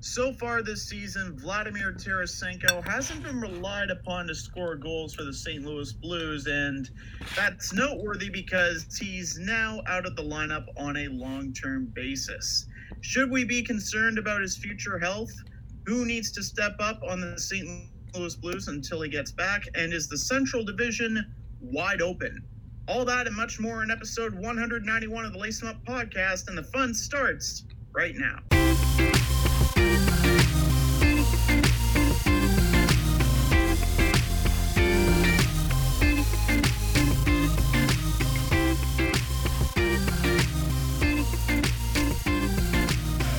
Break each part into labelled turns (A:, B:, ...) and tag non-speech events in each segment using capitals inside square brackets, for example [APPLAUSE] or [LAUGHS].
A: So far this season, Vladimir Tarasenko hasn't been relied upon to score goals for the St. Louis Blues, and that's noteworthy because he's now out of the lineup on a long term basis. Should we be concerned about his future health? Who needs to step up on the St. Louis Blues until he gets back? And is the Central Division wide open? All that and much more in episode 191 of the Lace Up podcast, and the fun starts right now.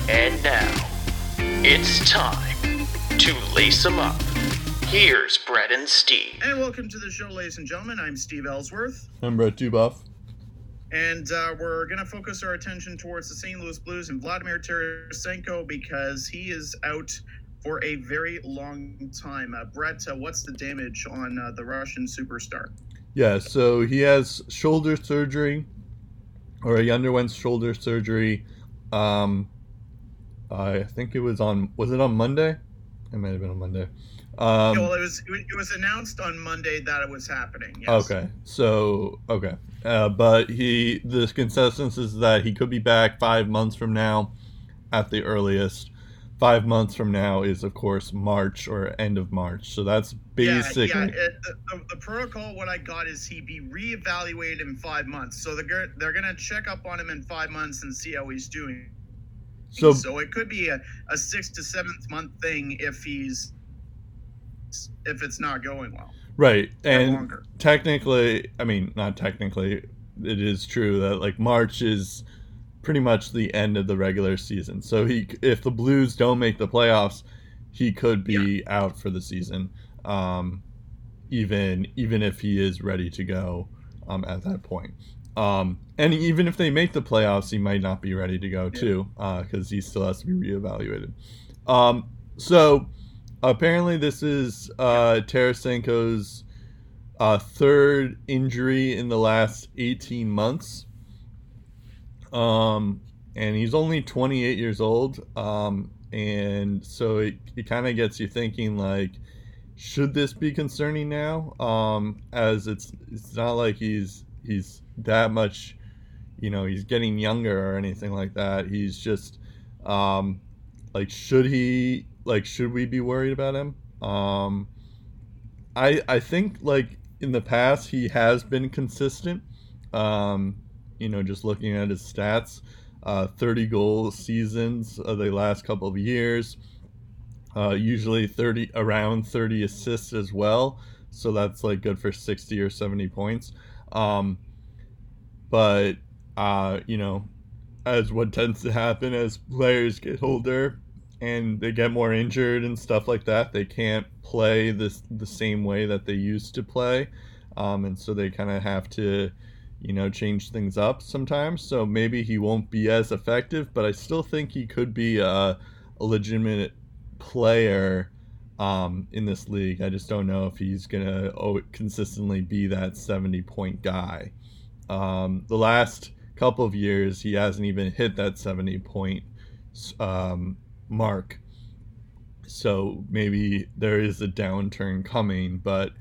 B: And now, it's time to lace 'em up. Here's Brett and Steve.
A: And welcome to the show, ladies and gentlemen. I'm Steve Ellsworth,
C: I'm Brett Dubuff.
A: And uh, we're going to focus our attention towards the St. Louis Blues and Vladimir Tarasenko because he is out for a very long time. Uh, Brett, uh, what's the damage on uh, the Russian superstar?
C: Yeah, so he has shoulder surgery, or he underwent shoulder surgery. Um, I think it was on. Was it on Monday? It might have been on Monday. Um,
A: well, it was it was announced on Monday that it was happening. Yes.
C: Okay, so okay, uh, but he the consensus is that he could be back five months from now, at the earliest. Five months from now is of course March or end of March. So that's basically
A: Yeah, yeah. It, the, the protocol, what I got is he be reevaluated in five months. So they're they're gonna check up on him in five months and see how he's doing.
C: so.
A: so it could be a, a six to seventh month thing if he's if it's not going well
C: Right, and
A: longer.
C: technically, I mean, not technically, it is true that like March is pretty much the end of the regular season. So he, if the Blues don't make the playoffs, he could be out for the season. Um, even even if he is ready to go um, at that point. Um, and even if they make the playoffs, he might not be ready to go
A: Yeah.
C: too, because he still has to be reevaluated. Um, so apparently, this is uh, Tarasenko's uh, third injury in the last 18 months. Um, and he's only 28 years old. Um, and so it, it kind of gets you thinking like, should this be concerning now? Um, as it's it's not like he's he's that much, you know, he's getting younger or anything like that. He's just, um, like, should he like should we be worried about him? Um, I I think like in the past he has been consistent. Um, you know, just looking at his stats, uh, 30 goal seasons of the last couple of years. Uh, usually 30 around 30 assists as well, so that's like good for 60 or 70 points. Um, but uh, you know, as what tends to happen as players get older and they get more injured and stuff like that, they can't play this the same way that they used to play, um, and so they kind of have to, you know, change things up sometimes. So maybe he won't be as effective, but I still think he could be a, a legitimate player um, in this league. I just don't know if he's gonna consistently be that seventy point guy. Um, the last couple of years, he hasn't even hit that seventy point um, mark. So maybe there is a downturn coming, but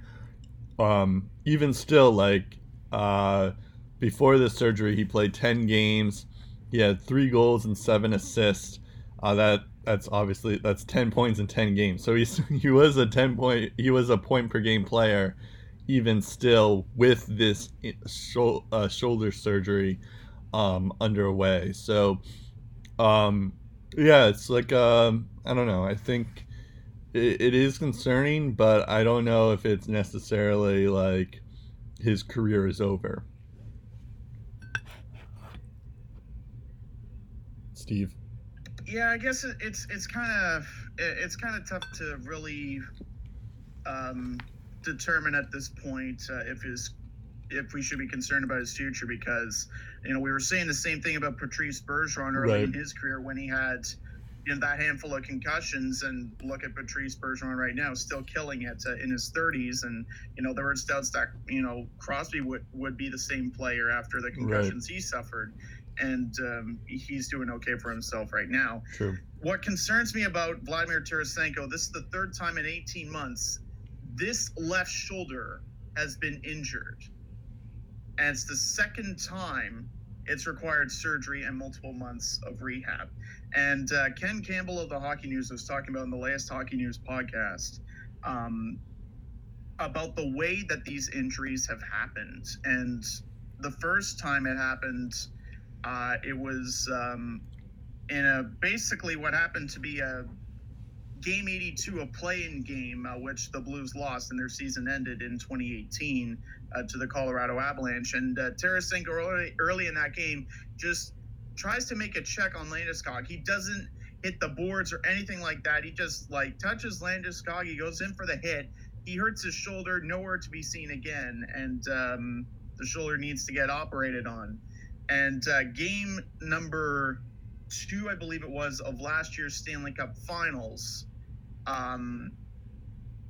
C: um, even still, like uh, before the surgery, he played ten games. He had three goals and seven assists. Uh, that that's obviously that's ten points in ten games. So he's [LAUGHS] he was a ten point he was a point per game player, even still with this i- uh, shoulder surgery um, underway. So um, yeah, it's like um, I don't know. I think it, it is concerning, but I don't know if it's necessarily like his career is over. Steve.
A: Yeah, I guess it, it's it's kind of it's kind of tough to really um, determine at this point uh, if his if we should be concerned about his future because you know we were saying the same thing about Patrice Bergeron early in his career when he had you know that handful of concussions and look at Patrice Bergeron right now still killing it uh, in his 30s and you know there were doubts that you know Crosby would would be the same player after the concussions he suffered and um, he's doing okay for himself right now.
C: True.
A: What concerns me about Vladimir Tarasenko, this is the third time in 18 months, this left shoulder has been injured. And it's the second time it's required surgery and multiple months of rehab. And uh, Ken Campbell of the Hockey News was talking about in the last Hockey News podcast um, about the way that these injuries have happened. And the first time it happened, uh, it was um, in a basically what happened to be a game 82, a play-in game, uh, which the Blues lost and their season ended in 2018 uh, to the Colorado Avalanche. And uh, Tarasenko early, early in that game just tries to make a check on Landeskog. He doesn't hit the boards or anything like that. He just like touches Landeskog. He goes in for the hit. He hurts his shoulder, nowhere to be seen again, and um, the shoulder needs to get operated on. And uh, game number two, I believe it was, of last year's Stanley Cup Finals, um,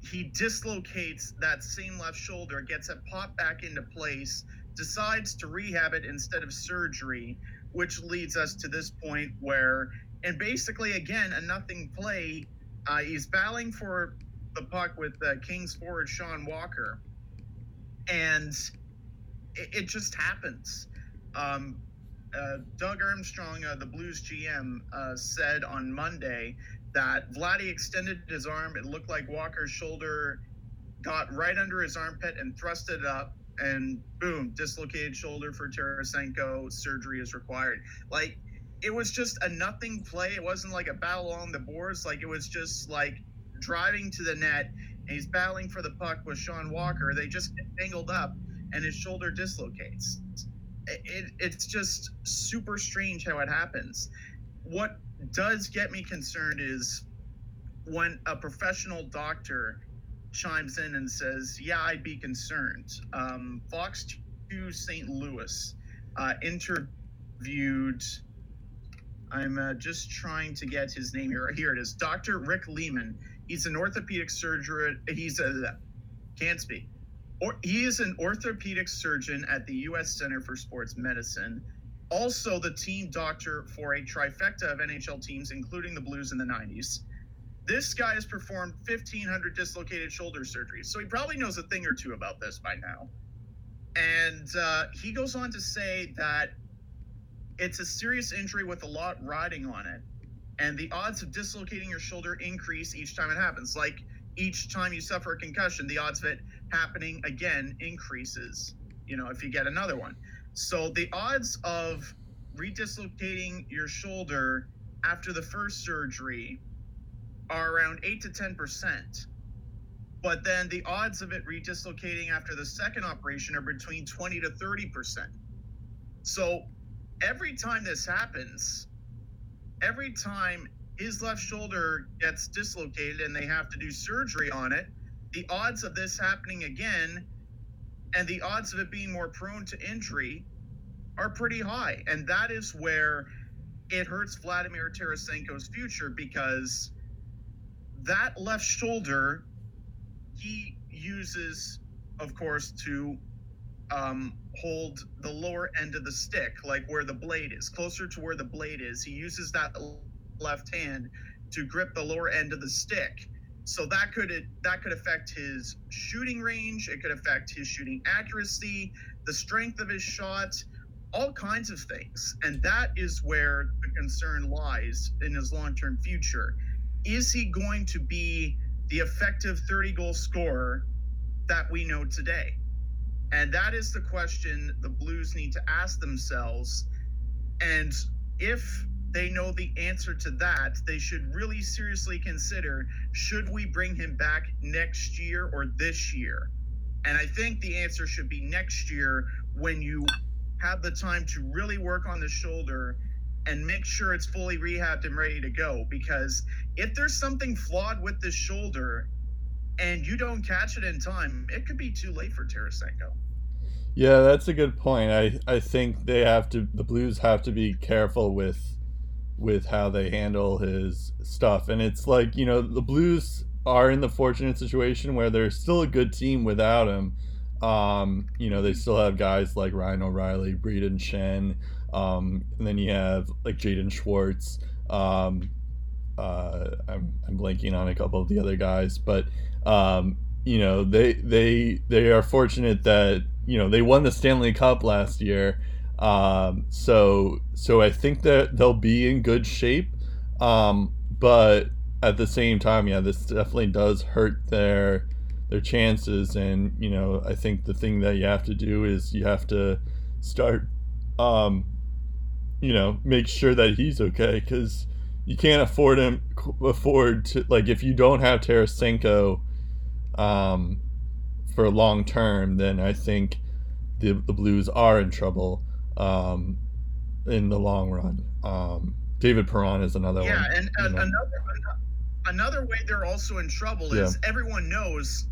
A: he dislocates that same left shoulder, gets it popped back into place, decides to rehab it instead of surgery, which leads us to this point where, and basically, again, a nothing play. Uh, he's battling for the puck with uh, Kings forward Sean Walker, and it, it just happens. Um, uh, Doug Armstrong, uh, the Blues GM, uh, said on Monday that Vladdy extended his arm. It looked like Walker's shoulder got right under his armpit and thrust it up, and boom, dislocated shoulder for Tarasenko. Surgery is required. Like it was just a nothing play. It wasn't like a battle along the boards. Like it was just like driving to the net, and he's battling for the puck with Sean Walker. They just get tangled up, and his shoulder dislocates. It, it, it's just super strange how it happens. What does get me concerned is when a professional doctor chimes in and says, "Yeah, I'd be concerned." Um, Fox 2 St. Louis uh, interviewed. I'm uh, just trying to get his name here. Here it is, Dr. Rick Lehman. He's an orthopedic surgeon. He's a can't speak. Or he is an orthopedic surgeon at the U.S. Center for Sports Medicine also the team doctor for a trifecta of NHL teams, including the Blues in the 90s. This guy has performed 1,500 dislocated shoulder surgeries, so he probably knows a thing or two about this by now. And uh, he goes on to say that it's a serious injury with a lot riding on it, and the odds of dislocating your shoulder increase each time it happens. Like each time you suffer a concussion, the odds of it happening again increases. You know, if you get another one. So the odds of redislocating your shoulder after the first surgery are around 8 to 10%. But then the odds of it redislocating after the second operation are between 20 to 30%. So every time this happens, every time his left shoulder gets dislocated and they have to do surgery on it, the odds of this happening again and the odds of it being more prone to injury are pretty high. And that is where it hurts Vladimir Tarasenko's future because that left shoulder he uses, of course, to um, hold the lower end of the stick, like where the blade is, closer to where the blade is. He uses that left hand to grip the lower end of the stick. So that could that could affect his shooting range. It could affect his shooting accuracy, the strength of his shot, all kinds of things. And that is where the concern lies in his long-term future. Is he going to be the effective 30 goal scorer that we know today? And that is the question the Blues need to ask themselves. And if they know the answer to that, they should really seriously consider should we bring him back next year or this year? And I think the answer should be next year when you have the time to really work on the shoulder and make sure it's fully rehabbed and ready to go. Because if there's something flawed with the shoulder and you don't catch it in time, it could be too late for Tarasenko.
C: Yeah, that's a good point. I, I think they have to the Blues have to be careful with with how they handle his stuff. And it's like, you know, the Blues are in the fortunate situation where they're still a good team without him. Um, you know, they still have guys like Ryan O'Reilly, Brayden Schenn, Um, and then you have like Jaden Schwartz. Um, uh, I'm, I'm blanking on a couple of the other guys, but um, you know they they they are fortunate that you know they won the Stanley Cup last year. Um, so so I think that they'll be in good shape. Um, but at the same time, yeah, this definitely does hurt their their chances. And you know, I think the thing that you have to do is you have to start, um, you know, make sure that he's okay because you can't afford him afford to like if you don't have Tarasenko, um, for long term, then I think the the Blues are in trouble, um, in the long run. Um, David Perron is another
A: yeah,
C: one.
A: Yeah, and uh, another another way they're also in trouble is
C: Yeah.
A: everyone knows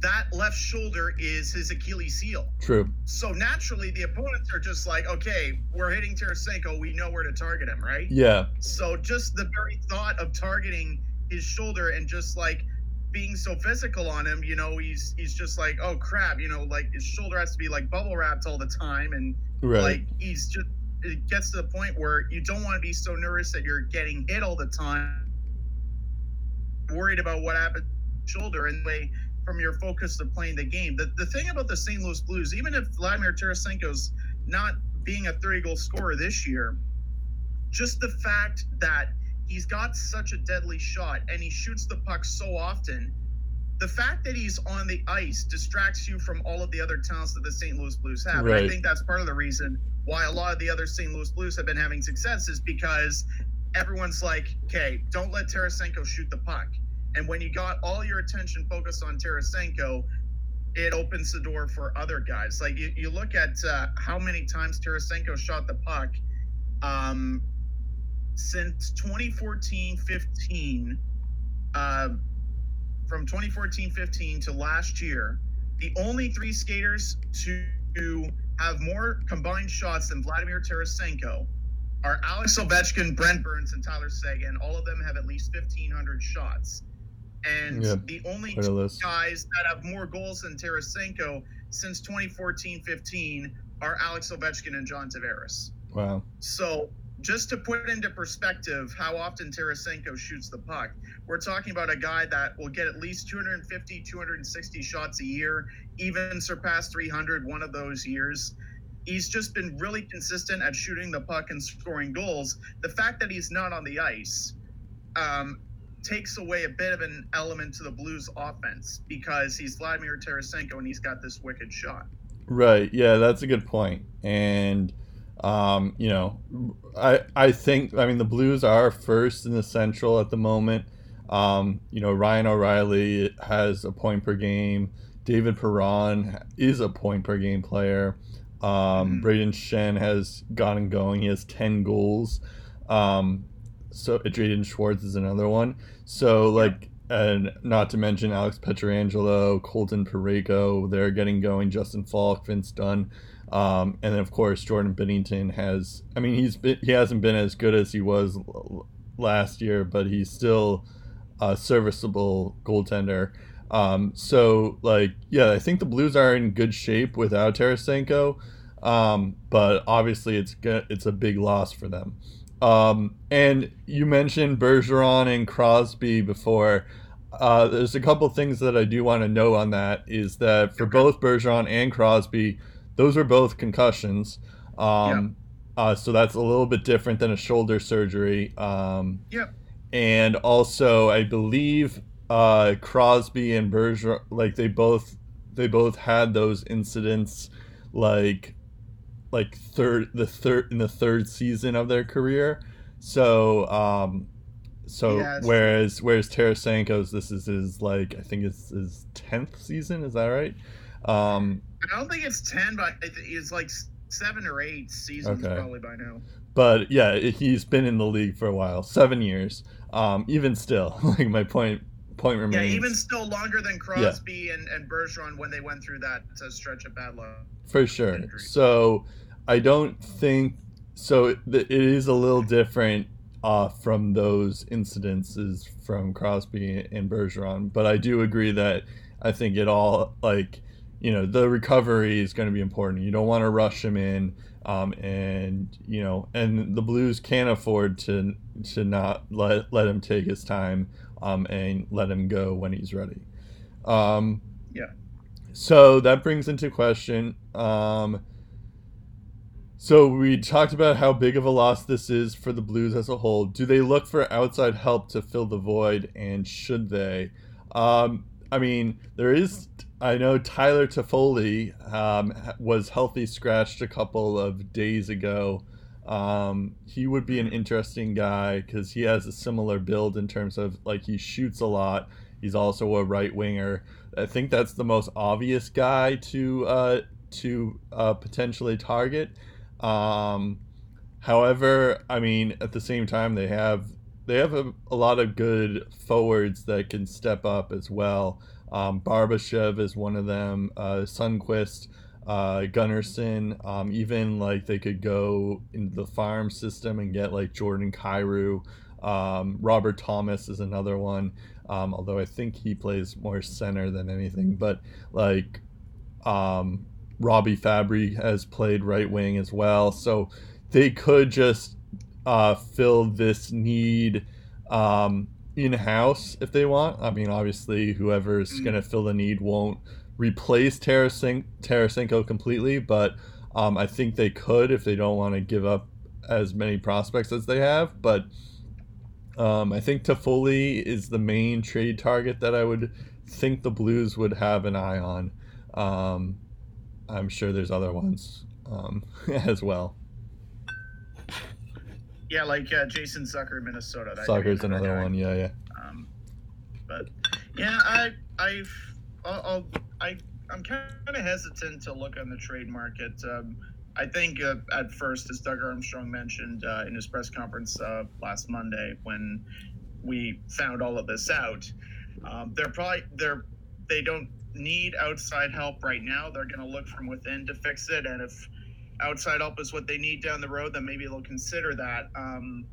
A: that left shoulder is his Achilles heel.
C: True.
A: So naturally, the opponents are just like, okay, we're hitting Tarasenko. We know where to target him, right?
C: Yeah.
A: So just the very thought of targeting his shoulder and just like being so physical on him, you know, he's he's just like, oh crap, you know, like his shoulder has to be like bubble wrapped all the time, and
C: Right.
A: like he's just it gets to the point where you don't want to be so nervous that you're getting hit all the time, worried about what happened to shoulder, and way from your focus to playing the game. The the thing about the St. Louis Blues, even if Vladimir Tarasenko's not being a 30 goal scorer this year, just the fact that he's got such a deadly shot and he shoots the puck so often. The fact that he's on the ice distracts you from all of the other talents that the St. Louis Blues have. And I think that's part of the reason why a lot of the other St. Louis Blues have been having success is because everyone's like, okay, don't let Tarasenko shoot the puck. And when you got all your attention focused on Tarasenko, it opens the door for other guys. Like you, you look at uh, how many times Tarasenko shot the puck um, since 2014 15, uh, from 2014 15 to last year, the only three skaters to have more combined shots than Vladimir Tarasenko are Alex Ovechkin, Brent Burns, and Tyler Seguin. All of them have at least 1,500 shots. And
C: Yeah,
A: the only guys that have more goals than Tarasenko since 2014-15 are Alex Ovechkin and John Tavares.
C: Wow.
A: So just to put into perspective how often Tarasenko shoots the puck, we're talking about a guy that will get at least 250, 260 shots a year, even surpass 300 one of those years. He's just been really consistent at shooting the puck and scoring goals. The fact that he's not on the ice um, takes away a bit of an element to the Blues offense because he's Vladimir Tarasenko and he's got this wicked shot.
C: Right. Yeah, that's a good point. And um, you know, I I think I mean the Blues are first in the Central at the moment. Um, you know, Ryan O'Reilly has a point per game. David Perron is a point per game player. Um,
A: Mhm.
C: Brayden Schenn has gotten going. He has ten goals. Um, so Jaden Schwartz is another one. So like, and not to mention Alex Pietrangelo, Colton Parayko, they're getting going. Justin Faulk, Vince Dunn, um, and then of course Jordan Binnington has. I mean, he's been, he hasn't been as good as he was l- last year, but he's still a serviceable goaltender. Um, so like, yeah, I think the Blues are in good shape without Tarasenko, um, but obviously it's it's a big loss for them. Um, and you mentioned Bergeron and Crosby before. Uh, there's a couple things that I do want to know on that. Is that for both Bergeron and Crosby, those are both concussions. Um, uh, so that's a little bit different than a shoulder surgery. Um,
A: Yep.
C: And also, I believe uh, Crosby and Bergeron, like they both, they both had those incidents, like, like third the third in the third season of their career. So, um, so
A: Yeah,
C: whereas whereas Tarasenko's this is his like I think it's his tenth season. Is that right? Um,
A: I don't think it's 10, but it's like seven or eight seasons
C: Okay.
A: probably by now.
C: but yeah, he's been in the league for a while, seven years. Um, even still, [LAUGHS] like my point point remains.
A: Yeah, even still longer than Crosby and, and Bergeron when they went through that uh, stretch of bad luck.
C: for sure. So I don't think so. It, it is a little different uh, from those incidences from Crosby and Bergeron, but I do agree that I think it all like you know the recovery is going to be important. You don't want to rush him in, um, and you know, and the Blues can't afford to to not let let him take his time um, and let him go when he's ready. Um,
A: yeah.
C: So that brings into question. Um, so we talked about how big of a loss this is for the Blues as a whole. Do they look for outside help to fill the void, and should they? Um, I mean, there is. I know Tyler Toffoli um, was healthy scratched a couple of days ago. Um, he would be an interesting guy because he has a similar build in terms of like he shoots a lot. He's also a right winger. I think that's the most obvious guy to uh, to uh, potentially target. Um, however, I mean, at the same time, they have they have a, a lot of good forwards that can step up as well. Um, Barbashev is one of them. Uh, Sundqvist, uh, Gunnarsson. Um, even like they could go into the farm system and get like Jordan Kyrou. Um, Robert Thomas is another one. Um, although I think he plays more center than anything, but like um, Robby Fabbri has played right wing as well. So they could just uh, fill this need um, in house if they want. I mean, obviously, whoever's mm. going to fill the need won't replace Tarasen- Tarasenko completely, but um, I think they could if they don't want to give up as many prospects as they have. But um, I think Toffoli is the main trade target that I would think the Blues would have an eye on. Um, I'm sure there's other ones um, [LAUGHS] as well.
A: Yeah, like uh, Jason Zucker, Minnesota.
C: That Zucker's another one. Yeah, yeah.
A: Um, but yeah, I, I've, I'll, I, I'm kind of hesitant to look on the trade market. Um, I think uh, at first, as Doug Armstrong mentioned uh, in his press conference uh, last Monday, when we found all of this out, um, they're probably they're they don't need outside help right now. They're going to look from within to fix it. And if outside help is what they need down the road, then maybe they'll consider that. Um,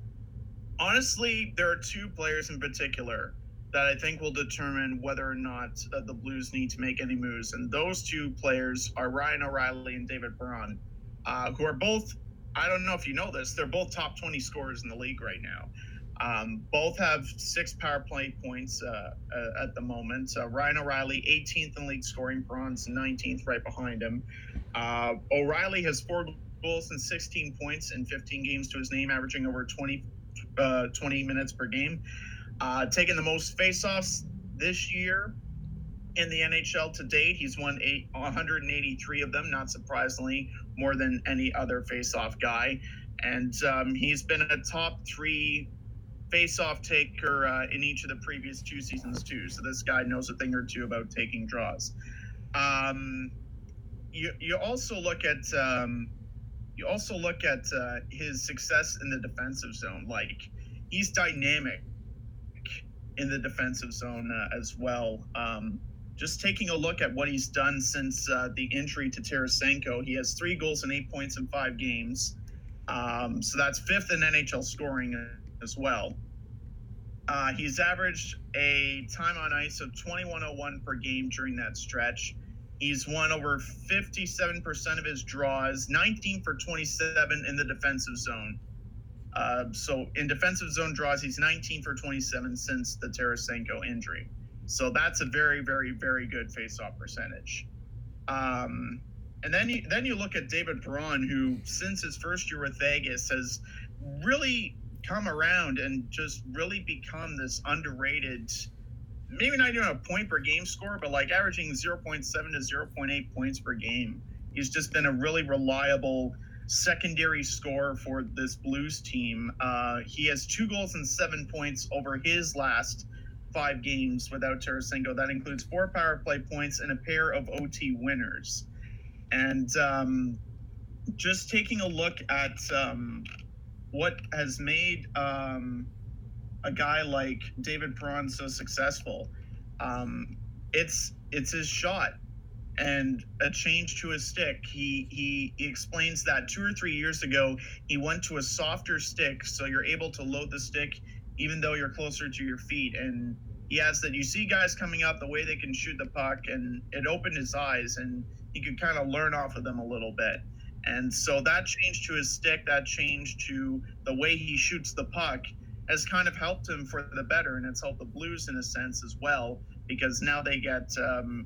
A: honestly, there are two players in particular that I think will determine whether or not uh, the Blues need to make any moves. And those two players are Ryan O'Reilly and David Perron, uh, who are both, I don't know if you know this, they're both top 20 scorers in the league right now. Um, both have six power play points uh, uh, at the moment. Uh, Ryan O'Reilly, 18th in league scoring, bronze 19th right behind him. Uh, O'Reilly has four goals and 16 points in 15 games to his name, averaging over 20, uh, 20 minutes per game. Uh, taking the most faceoffs this year in the NHL to date. He's won eight, 183 of them, not surprisingly, more than any other faceoff guy. And um, he's been a top three face-off taker uh, in each of the previous two seasons too. So this guy knows a thing or two about taking draws. Um, you you also look at um, you also look at uh, his success in the defensive zone. Like he's dynamic in the defensive zone uh, as well. Um, just taking a look at what he's done since uh, the injury to Tarasenko, he has three goals and eight points in five games. Um, so that's fifth in NHL scoring as well. Uh, he's averaged a time on ice of 2101 per game during that stretch. He's won over 57% of his draws, 19 for 27 in the defensive zone. Uh, so in defensive zone draws, he's 19 for 27 since the Tarasenko injury. So that's a very, very, very good faceoff percentage. Um, and then you, then you look at David Perron, who since his first year with Vegas has really come around and just really become this underrated maybe not even a point per game score but like averaging 0.7 to 0.8 points per game he's just been a really reliable secondary score for this blues team uh, he has two goals and seven points over his last five games without Tarasenko. That includes four power play points and a pair of OT winners. And um, just taking a look at um, what has made um, a guy like David Perron so successful. Um, it's it's his shot and a change to his stick. He, he he explains that two or three years ago he went to a softer stick, so you're able to load the stick even though you're closer to your feet. And he has that you see guys coming up the way they can shoot the puck, and it opened his eyes, and he could kind of learn off of them a little bit. And so that change to his stick, that change to the way he shoots the puck, has kind of helped him for the better, and it's helped the Blues in a sense as well because now they get um,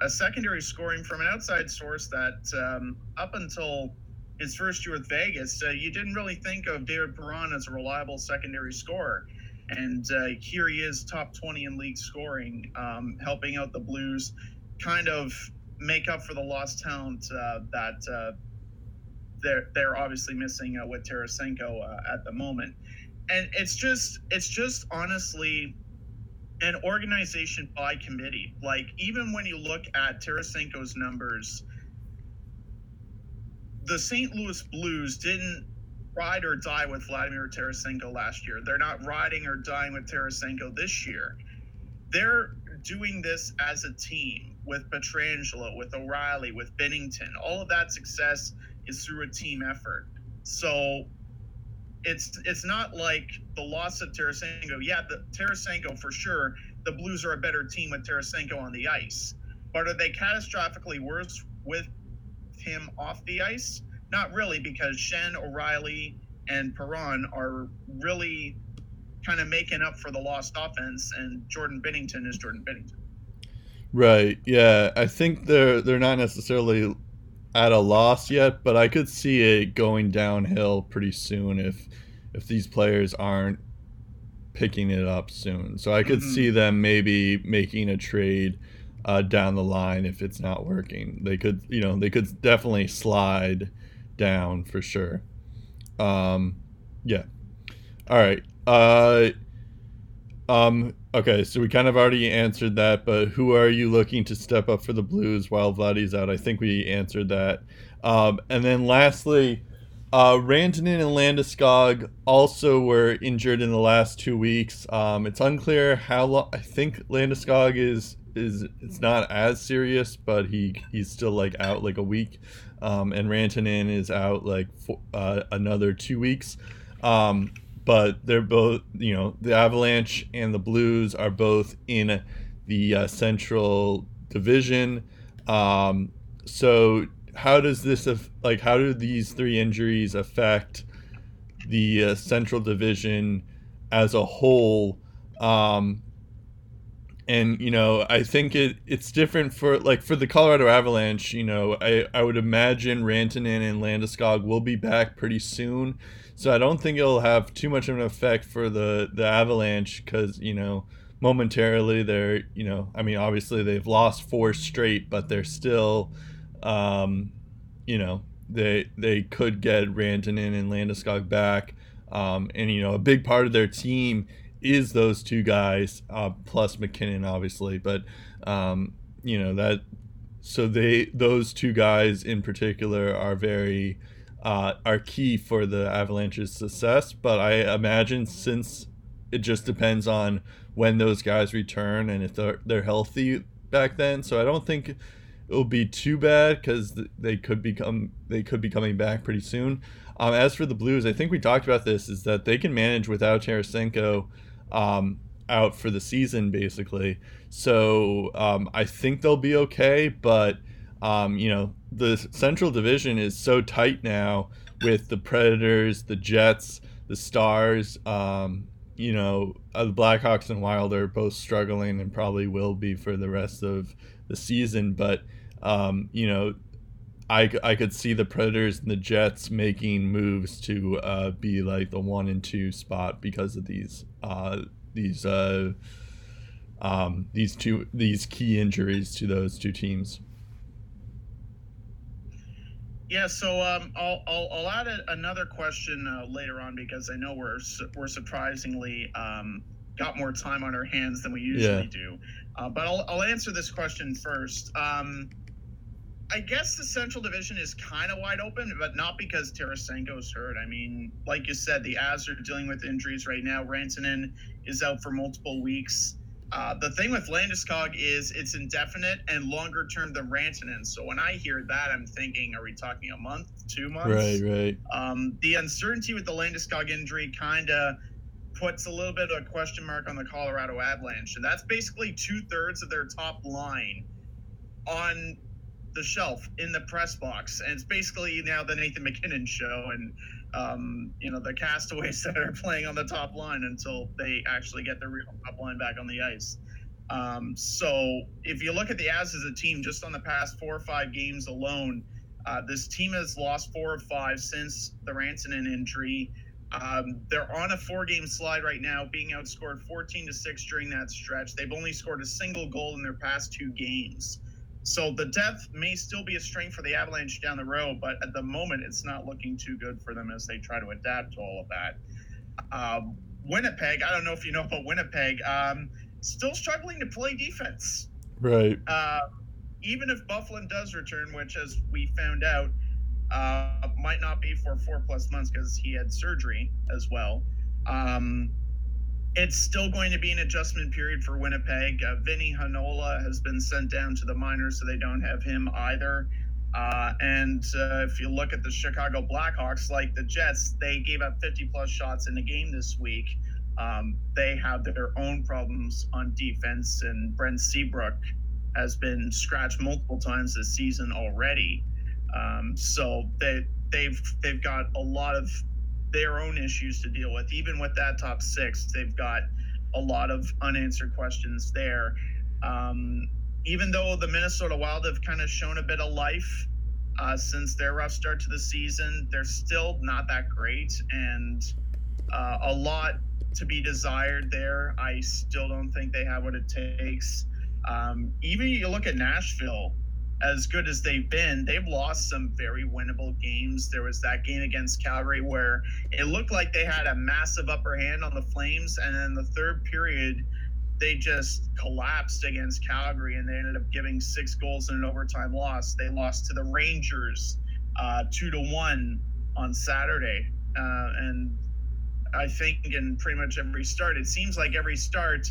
A: a secondary scoring from an outside source that um, up until his first year with Vegas, uh, you didn't really think of David Perron as a reliable secondary scorer. And uh, here he is, top 20 in league scoring, um, helping out the Blues kind of make up for the lost talent uh, that uh, they're, they're obviously missing uh, with Tarasenko uh, at the moment. And it's just, it's just honestly an organization by committee. Like, even when you look at Tarasenko's numbers, the St. Louis Blues didn't ride or die with Vladimir Tarasenko last year. They're not riding or dying with Tarasenko this year. They're doing this as a team with Pietrangelo, with O'Reilly, with Binnington. All of that success is through a team effort. So it's it's not like the loss of Tarasenko. Yeah, the Tarasenko for sure. The Blues are a better team with Tarasenko on the ice, but are they catastrophically worse with him off the ice? Not really, because Schenn, O'Reilly, and Perron are really kind of making up for the lost offense, and Jordan Binnington is Jordan Binnington.
C: Right. Yeah, I think they're they're not necessarily at a loss yet, but I could see it going downhill pretty soon if if these players aren't picking it up soon. So I could mm-hmm. see them maybe making a trade uh, down the line if it's not working. They could, you know, they could definitely slide down for sure. Um, yeah. All right. Uh, um, okay, so we kind of already answered that, but who are you looking to step up for the Blues while Vladdy's out? I think we answered that. Um, and then lastly, uh, Rantanen and Landeskog also were injured in the last two weeks. Um, it's unclear how long. I think Landeskog is is it's not as serious, but he he's still like out like a week, um, and Rantanen is out like for, uh, another two weeks. Um, but they're both you know the Avalanche and the Blues are both in the uh, Central Division. Um, so how does this like how do these three injuries affect the uh, Central Division as a whole? Um, and you know, I think it it's different for like for the Colorado Avalanche. You know, I I would imagine Rantanen and Landeskog will be back pretty soon, so I don't think it'll have too much of an effect for the the Avalanche because you know momentarily they're you know I mean obviously they've lost four straight, but they're still um, you know, they they could get Rantanen and Landeskog back. Um, and you know, a big part of their team is those two guys, uh, plus MacKinnon obviously. But um, you know that so they those two guys in particular are very uh, are key for the Avalanche's success. But I imagine since it just depends on when those guys return and if they're they're healthy back then. So I don't think it'll be too bad because they could become they could be coming back pretty soon. Um, as for the Blues, I think we talked about this is that they can manage without Tarasenko um, out for the season basically. So um, I think they'll be okay, but um, you know the Central Division is so tight now with the Predators, the Jets, the Stars. Um, you know uh, the Blackhawks and Wild are both struggling and probably will be for the rest of the season, but um, you know, I, I could see the Predators and the Jets making moves to uh, be like the one and two spot because of these uh, these uh, um, these two these key injuries to those two teams.
A: Yeah, so um, I'll, I'll, I'll add a, another question uh, later on because I know we're we're surprisingly um, got more time on our hands than we usually yeah. do. Uh, but I'll, I'll answer this question first. Um, I guess the Central Division is kind of wide open, but not because Tarasenko's hurt. I mean, like you said, the Avs are dealing with injuries right now. Rantanen is out for multiple weeks. Uh, the thing with Landeskog is it's indefinite and longer term than Rantanen. So when I hear that, I'm thinking, are we talking a month, two months?
C: Right, right.
A: Um, the uncertainty with the Landeskog injury kind of puts a little bit of a question mark on the Colorado Avalanche, and that's basically two thirds of their top line on the shelf in the press box, and it's basically now the Nathan MacKinnon show, and um, you know the castaways [LAUGHS] that are playing on the top line until they actually get the real top line back on the ice. Um, so if you look at the Avs as a team, just on the past four or five games alone, uh, this team has lost four or five since the Rantanen injury. Um, they're on a four-game slide right now, being outscored 14 to six during that stretch. They've only scored a single goal in their past two games. So the depth may still be a strength for the Avalanche down the road, but at the moment, it's not looking too good for them as they try to adapt to all of that. Um, Winnipeg, I don't know if you know about Winnipeg. Um, still struggling to play defense.
C: Right.
A: Uh, even if Byfuglien does return, which, as we found out, uh, might not be for four plus months because he had surgery as well. Um, it's still going to be an adjustment period for Winnipeg. Uh, Vinny Hanola has been sent down to the minors, so they don't have him either. Uh, and uh, if you look at the Chicago Blackhawks, like the Jets, they gave up 50 plus shots in the game this week. Um, they have their own problems on defense, and Brent Seabrook has been scratched multiple times this season already. Um, so they they've they've got a lot of their own issues to deal with. Even with that top six, they've got a lot of unanswered questions there. Um, even though the Minnesota Wild have kind of shown a bit of life uh, since their rough start to the season, they're still not that great, and uh, a lot to be desired there. I still don't think they have what it takes. Um, even you look at Nashville, as good as they've been, they've lost some very winnable games. There was that game against Calgary where it looked like they had a massive upper hand on the Flames, and then the third period, they just collapsed against Calgary, and they ended up giving six goals in an overtime loss. They lost to the Rangers uh, two to one on Saturday, uh, and I think in pretty much every start. It seems like every start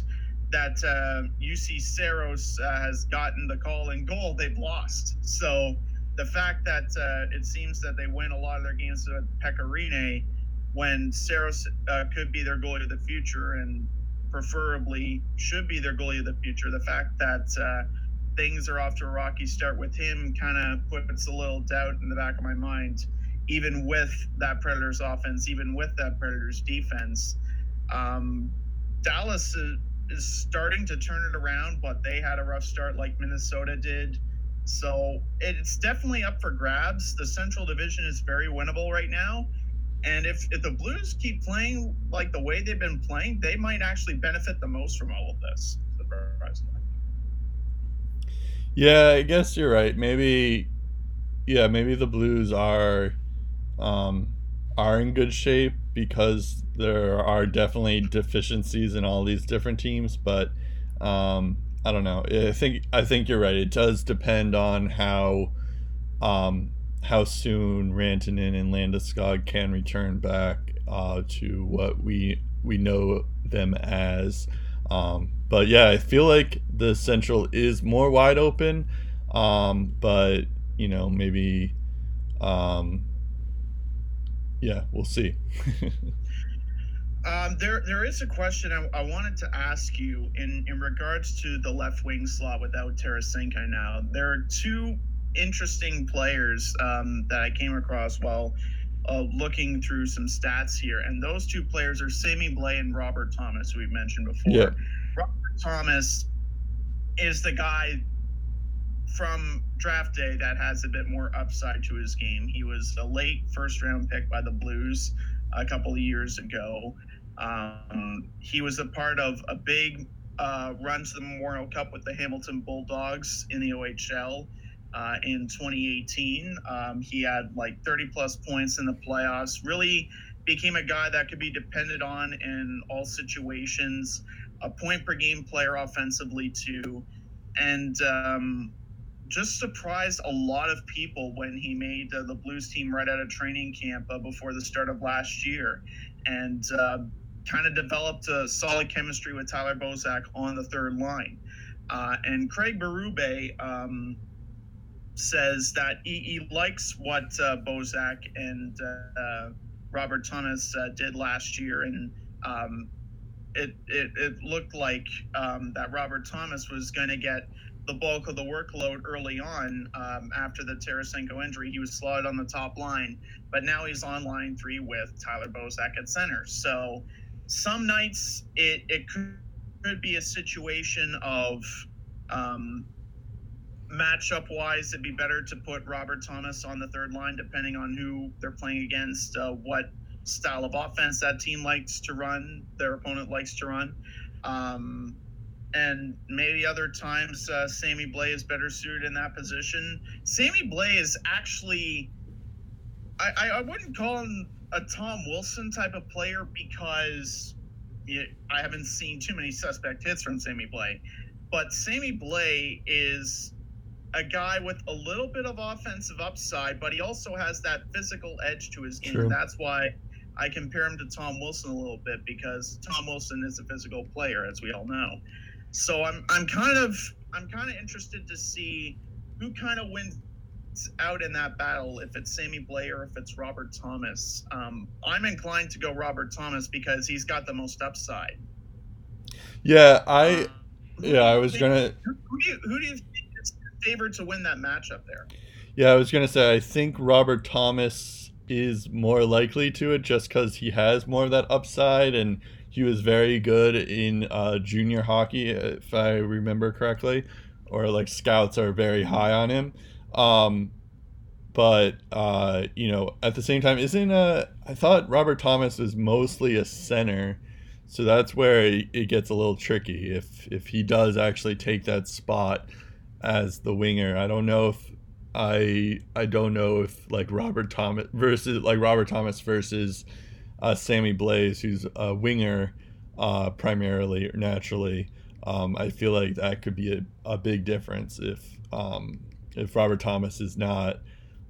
A: that uh, Juuse Saros uh, has gotten the call in goal, they've lost. So the fact that uh, it seems that they win a lot of their games with Pekka Rinne when Saros uh, could be their goalie of the future and preferably should be their goalie of the future, the fact that uh, things are off to a rocky start with him kind of puts a little doubt in the back of my mind even with that Predators offense, even with that Predators defense. Um, Dallas is, starting to turn it around, but they had a rough start like Minnesota did. So it's definitely up for grabs. The Central Division is very winnable right now. And if, if the Blues keep playing like the way they've been playing, they might actually benefit the most from all of this.
C: Yeah, I guess you're right. Maybe, yeah, maybe the Blues are um, are in good shape because there are definitely deficiencies in all these different teams. But um, I don't know. I think I think you're right. It does depend on how um, how soon Rantanen and Landeskog can return back uh, to what we we know them as. Um, but yeah, I feel like the Central is more wide open. Um, but you know, maybe um, yeah, we'll see. [LAUGHS]
A: um, there, there is a question I, I, wanted to ask you in, in regards to the left wing slot without Tarasenko now. There are two interesting players um, that I came across while uh, looking through some stats here, and those two players are Sammy Blais and Robert Thomas, who we mentioned before.
C: Yeah.
A: Robert Thomas is the guy from draft day that has a bit more upside to his game. He was a late first round pick by the Blues a couple of years ago. Um, he was a part of a big uh, run to the Memorial Cup with the Hamilton Bulldogs in the OHL uh, in 2018. Um, he had like 30 plus points in the playoffs. Really became a guy that could be depended on in all situations. A point per game player offensively too, and um, just surprised a lot of people when he made uh, the Blues team right out of training camp uh, before the start of last year, and uh, kind of developed a solid chemistry with Tyler Bozak on the third line. Uh, and Craig Berube um, says that he, he likes what uh, Bozak and uh, Robert Thomas did last year, and um, it, it it looked like um, that Robert Thomas was going to get the bulk of the workload early on um, after the Tarasenko injury. He was slotted on the top line, but now he's on line three with Tyler Bozak at center. So some nights it, it could, could be a situation of um, matchup wise, it'd be better to put Robert Thomas on the third line, depending on who they're playing against, uh, what style of offense that team likes to run, their opponent likes to run. Um, and maybe other times uh, Sammy Blais is better suited in that position. Sammy Blais is actually, I, I, I wouldn't call him a Tom Wilson type of player because it, I haven't seen too many suspect hits from Sammy Blais. But Sammy Blais is a guy with a little bit of offensive upside, but he also has that physical edge to his game.
C: True.
A: That's why I compare him to Tom Wilson a little bit because Tom Wilson is a physical player, as we all know. So I'm I'm kind of I'm kind of interested to see who kind of wins out in that battle if it's Sammy Blais or if it's Robert Thomas. Um, I'm inclined to go Robert Thomas because he's got the most upside.
C: Yeah, I
A: Um,
C: yeah, I was gonna
A: Who, who do you who do you think is favored to win that matchup there?
C: yeah, I was gonna say I think Robert Thomas is more likely to it just because he has more of that upside and he was very good in uh, junior hockey if I remember correctly, or like scouts are very high on him. Um, but uh, you know, at the same time, isn't uh, I thought Robert Thomas is mostly a center, so that's where it it gets a little tricky if if he does actually take that spot as the winger. I don't know if I I don't know if like Robert Thomas versus like Robert Thomas versus uh, Sammy Blais, who's a winger uh, primarily or naturally. Um, I feel like that could be a, a big difference if um, if Robert Thomas is not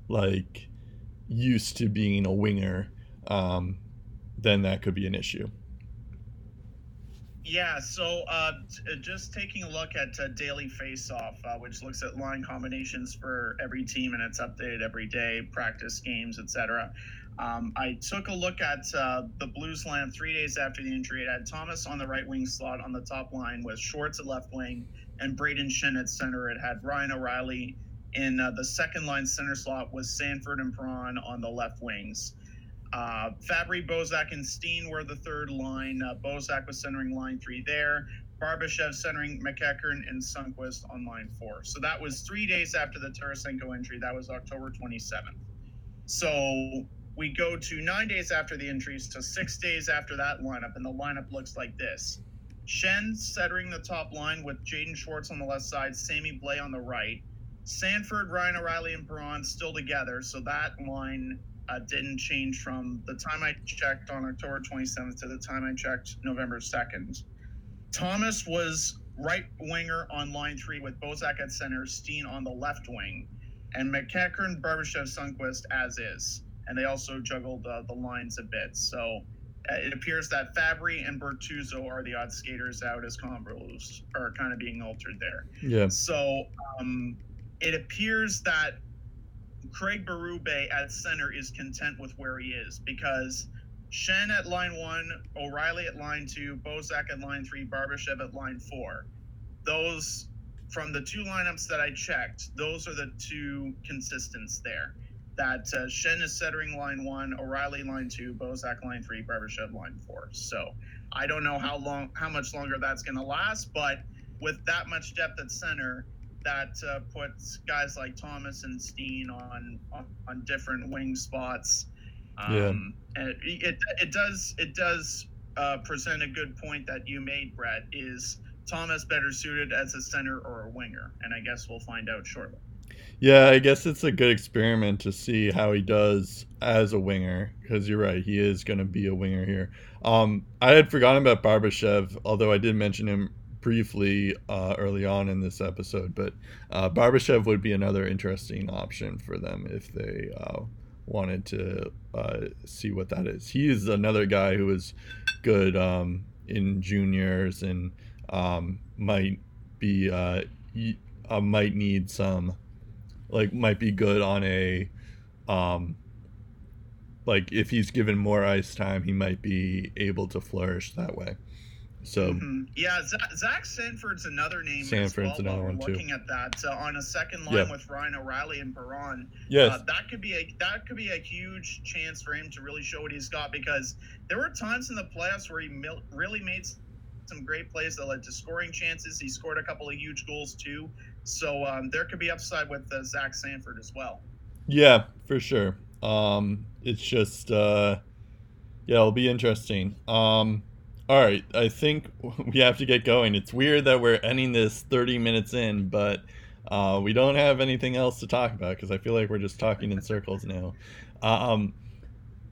C: like used to being a winger, um, then that could be an issue.
A: Yeah, so uh, t- just taking a look at uh, Daily Faceoff, uh, which looks at line combinations for every team and it's updated every day, practice games, etc. Um, I took a look at uh, the Blues line three days after the injury. It had Thomas on the right wing slot on the top line with Schwartz at left wing and Brayden Schenn at center. It had Ryan O'Reilly in uh, the second line center slot was Sanford and Perron on the left wings. Uh, Fabbri, Bozak, and Steen were the third line. Uh, Bozak was centering line three there. Barbashev centering MacEachern and Sundqvist on line four. So that was three days after the Tarasenko injury. That was October 27th. So we go to nine days after the injuries to six days after that lineup, and the lineup looks like this. Schenn centering the top line with Jaden Schwartz on the left side, Sammy Blais on the right. Sanford, Ryan O'Reilly, and Perron still together, so that line uh, didn't change from the time I checked on October 27th to the time I checked November 2nd. Thomas was right winger on line three with Bozak at center, Steen on the left wing, and MacEachern, Barbashev, Sundqvist as is. And they also juggled uh, the lines a bit. So uh, it appears that Fabbri and Bortuzzo are the odd skaters out as combos are kind of being altered there.
C: Yeah.
A: So um, it appears that Craig Berube at center is content with where he is because Schenn at line one, O'Reilly at line two, Bozak at line three, Barbashev at line four. Those from the two lineups that I checked, those are the two consistents there. That uh, Schenn is centering line one, O'Reilly line two, Bozak line three, Barbashev line four. So I don't know how long, how much longer that's going to last, but with that much depth at center, that uh, puts guys like Thomas and Steen on on, on different wing spots. Um, and it, it it does it does uh, present a good point that you made, Brett. Is Thomas better suited as a center or a winger? And I guess we'll find out shortly.
C: Yeah, I guess it's a good experiment to see how he does as a winger because you're right, he is going to be a winger here. Um, I had forgotten about Barbashev, although I did mention him briefly uh, early on in this episode. But uh, Barbashev would be another interesting option for them if they uh, wanted to uh, see what that is. He is another guy who is good um, in juniors and um, might be uh, uh, might need some like might be good on a um like if he's given more ice time, he might be able to flourish that way. So
A: Mhm. yeah, Zach, Sanford's another name.
C: Sanford's
A: well,
C: another one, too.
A: Looking at that uh, on a second line
C: Yeah.
A: with Ryan O'Reilly and Perron,
C: yes,
A: uh, that could be a that could be a huge chance for him to really show what he's got because there were times in the playoffs where he mil- really made some great plays that led to scoring chances. He scored a couple of huge goals too, so um, there could be upside with uh, Zach Sanford as well.
C: yeah, for sure. Um, it's just uh, yeah, it'll be interesting. Um, all right, I think [LAUGHS] we have to get going. It's weird that we're ending this 30 minutes in, but uh, we don't have anything else to talk about because I feel like we're just talking in circles now. Um,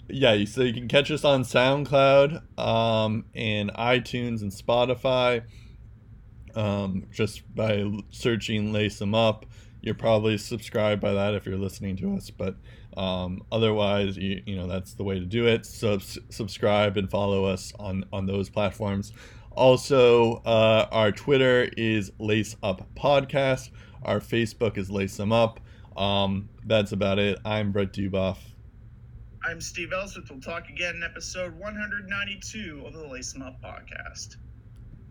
C: yeah, so you can catch us on SoundCloud um, and iTunes and Spotify um, just by searching Lace Them Up. You're probably subscribed by that if you're listening to us, but um, otherwise, you, you know, that's the way to do it. So subscribe and follow us on, on those platforms. Also, uh, our Twitter is Lace Up Podcast. Our Facebook is Lace Them Up. Um, that's about it. I'm Brett Duboff.
A: I'm Steve Ellsworth. We'll talk again in episode 192 of the Lace Them Up podcast.